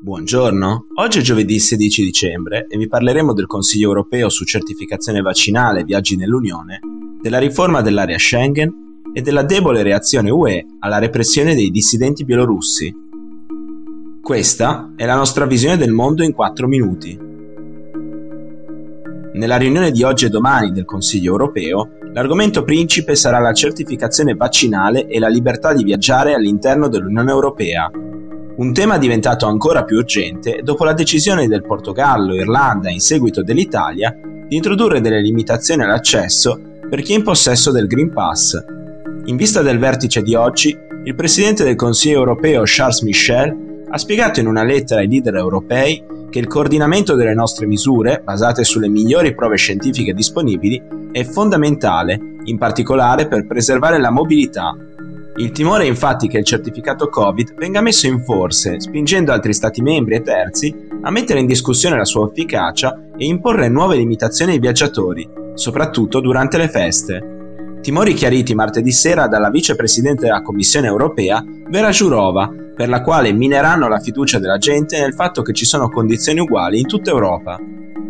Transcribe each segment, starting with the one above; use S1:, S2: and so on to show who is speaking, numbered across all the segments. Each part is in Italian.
S1: Buongiorno, oggi è giovedì 16 dicembre e vi parleremo del Consiglio europeo su certificazione vaccinale e viaggi nell'Unione, della riforma dell'area Schengen e della debole reazione UE alla repressione dei dissidenti bielorussi. Questa è la nostra visione del mondo in 4 minuti. Nella riunione di oggi e domani del Consiglio europeo, l'argomento principe sarà la certificazione vaccinale e la libertà di viaggiare all'interno dell'Unione europea, un tema diventato ancora più urgente dopo la decisione del Portogallo e Irlanda in seguito dell'Italia di introdurre delle limitazioni all'accesso per chi è in possesso del Green Pass. In vista del vertice di oggi, il Presidente del Consiglio europeo Charles Michel ha spiegato in una lettera ai leader europei che il coordinamento delle nostre misure, basate sulle migliori prove scientifiche disponibili, è fondamentale, in particolare per preservare la mobilità il timore è infatti che il certificato Covid venga messo in forse, spingendo altri Stati membri e terzi a mettere in discussione la sua efficacia e imporre nuove limitazioni ai viaggiatori, soprattutto durante le feste. Timori chiariti martedì sera dalla vicepresidente della Commissione europea, Vera Jourova, per la quale mineranno la fiducia della gente nel fatto che ci sono condizioni uguali in tutta Europa.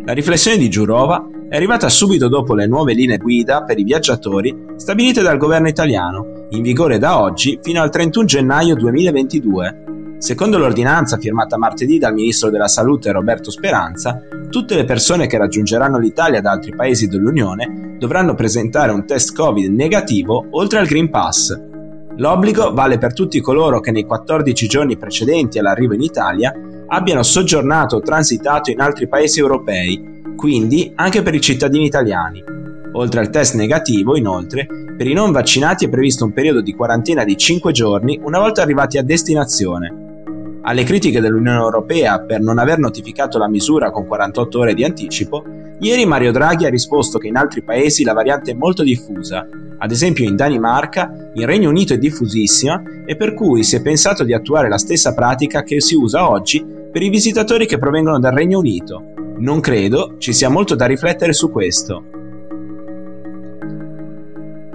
S1: La riflessione di Jourova è arrivata subito dopo le nuove linee guida per i viaggiatori stabilite dal governo italiano in vigore da oggi fino al 31 gennaio 2022. Secondo l'ordinanza firmata martedì dal ministro della Salute Roberto Speranza, tutte le persone che raggiungeranno l'Italia da altri paesi dell'Unione dovranno presentare un test Covid negativo oltre al Green Pass. L'obbligo vale per tutti coloro che nei 14 giorni precedenti all'arrivo in Italia abbiano soggiornato o transitato in altri paesi europei, quindi anche per i cittadini italiani. Oltre al test negativo, inoltre, per i non vaccinati è previsto un periodo di quarantena di 5 giorni una volta arrivati a destinazione. Alle critiche dell'Unione Europea per non aver notificato la misura con 48 ore di anticipo, ieri Mario Draghi ha risposto che in altri paesi la variante è molto diffusa, ad esempio in Danimarca, in Regno Unito è diffusissima e per cui si è pensato di attuare la stessa pratica che si usa oggi per i visitatori che provengono dal Regno Unito. Non credo ci sia molto da riflettere su questo.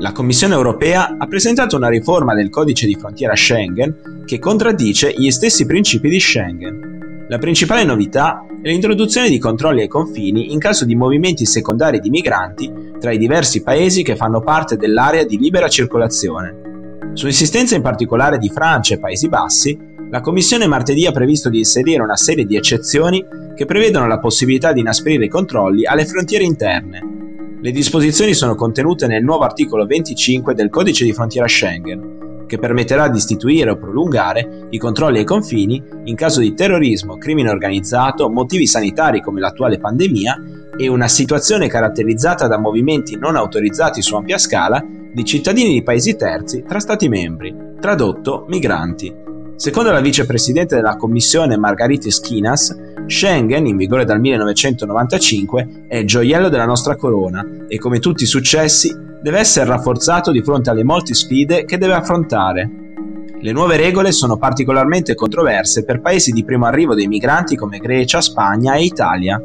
S1: La Commissione europea ha presentato una riforma del codice di frontiera Schengen che contraddice gli stessi principi di Schengen. La principale novità è l'introduzione di controlli ai confini in caso di movimenti secondari di migranti tra i diversi paesi che fanno parte dell'area di libera circolazione. Su insistenza in particolare di Francia e Paesi Bassi, la Commissione martedì ha previsto di inserire una serie di eccezioni che prevedono la possibilità di inasprire i controlli alle frontiere interne, le disposizioni sono contenute nel nuovo articolo 25 del Codice di frontiera Schengen, che permetterà di istituire o prolungare i controlli ai confini in caso di terrorismo, crimine organizzato, motivi sanitari come l'attuale pandemia e una situazione caratterizzata da movimenti non autorizzati su ampia scala di cittadini di paesi terzi tra Stati membri, tradotto migranti. Secondo la vicepresidente della Commissione Margarita Schinas, Schengen, in vigore dal 1995, è il gioiello della nostra corona e come tutti i successi deve essere rafforzato di fronte alle molte sfide che deve affrontare. Le nuove regole sono particolarmente controverse per paesi di primo arrivo dei migranti come Grecia, Spagna e Italia.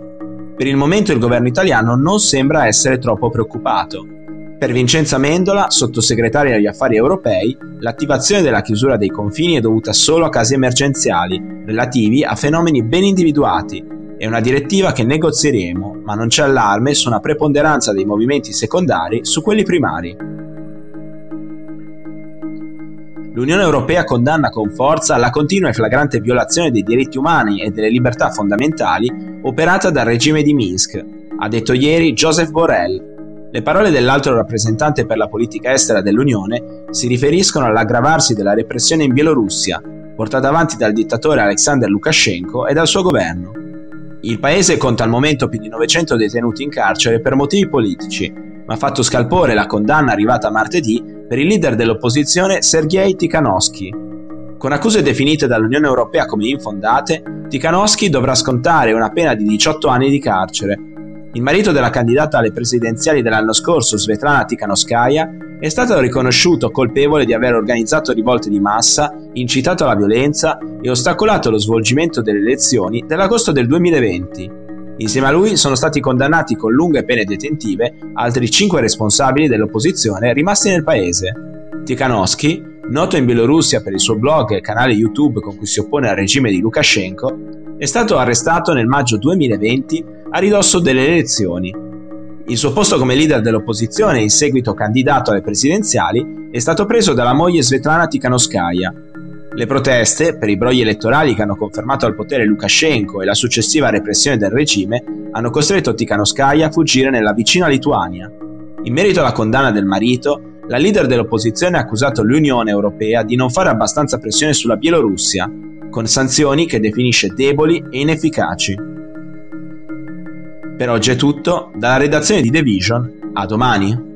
S1: Per il momento il governo italiano non sembra essere troppo preoccupato. Per Vincenza Mendola, sottosegretaria agli affari europei, l'attivazione della chiusura dei confini è dovuta solo a casi emergenziali, relativi a fenomeni ben individuati. È una direttiva che negozieremo, ma non c'è allarme su una preponderanza dei movimenti secondari su quelli primari. L'Unione Europea condanna con forza la continua e flagrante violazione dei diritti umani e delle libertà fondamentali operata dal regime di Minsk, ha detto ieri Joseph Borrell, le parole dell'altro rappresentante per la politica estera dell'Unione si riferiscono all'aggravarsi della repressione in Bielorussia, portata avanti dal dittatore Alexander Lukashenko e dal suo governo. Il paese conta al momento più di 900 detenuti in carcere per motivi politici, ma ha fatto scalpore la condanna arrivata martedì per il leader dell'opposizione Sergei Tikhanovsky. Con accuse definite dall'Unione Europea come infondate, Tikhanovsky dovrà scontare una pena di 18 anni di carcere, il marito della candidata alle presidenziali dell'anno scorso, Svetlana Tikhanovskaya, è stato riconosciuto colpevole di aver organizzato rivolte di massa, incitato alla violenza e ostacolato lo svolgimento delle elezioni dell'agosto del 2020. Insieme a lui sono stati condannati con lunghe pene detentive altri cinque responsabili dell'opposizione rimasti nel paese. Tikhanovsky, noto in Bielorussia per il suo blog e canale YouTube con cui si oppone al regime di Lukashenko, è stato arrestato nel maggio 2020 a ridosso delle elezioni. Il suo posto come leader dell'opposizione in seguito candidato alle presidenziali è stato preso dalla moglie Svetlana Tikhanovskaya. Le proteste, per i brogli elettorali che hanno confermato al potere Lukashenko e la successiva repressione del regime, hanno costretto Tikhanovskaya a fuggire nella vicina Lituania. In merito alla condanna del marito, la leader dell'opposizione ha accusato l'Unione Europea di non fare abbastanza pressione sulla Bielorussia con sanzioni che definisce deboli e inefficaci. Per oggi è tutto, dalla redazione di The Vision, a domani.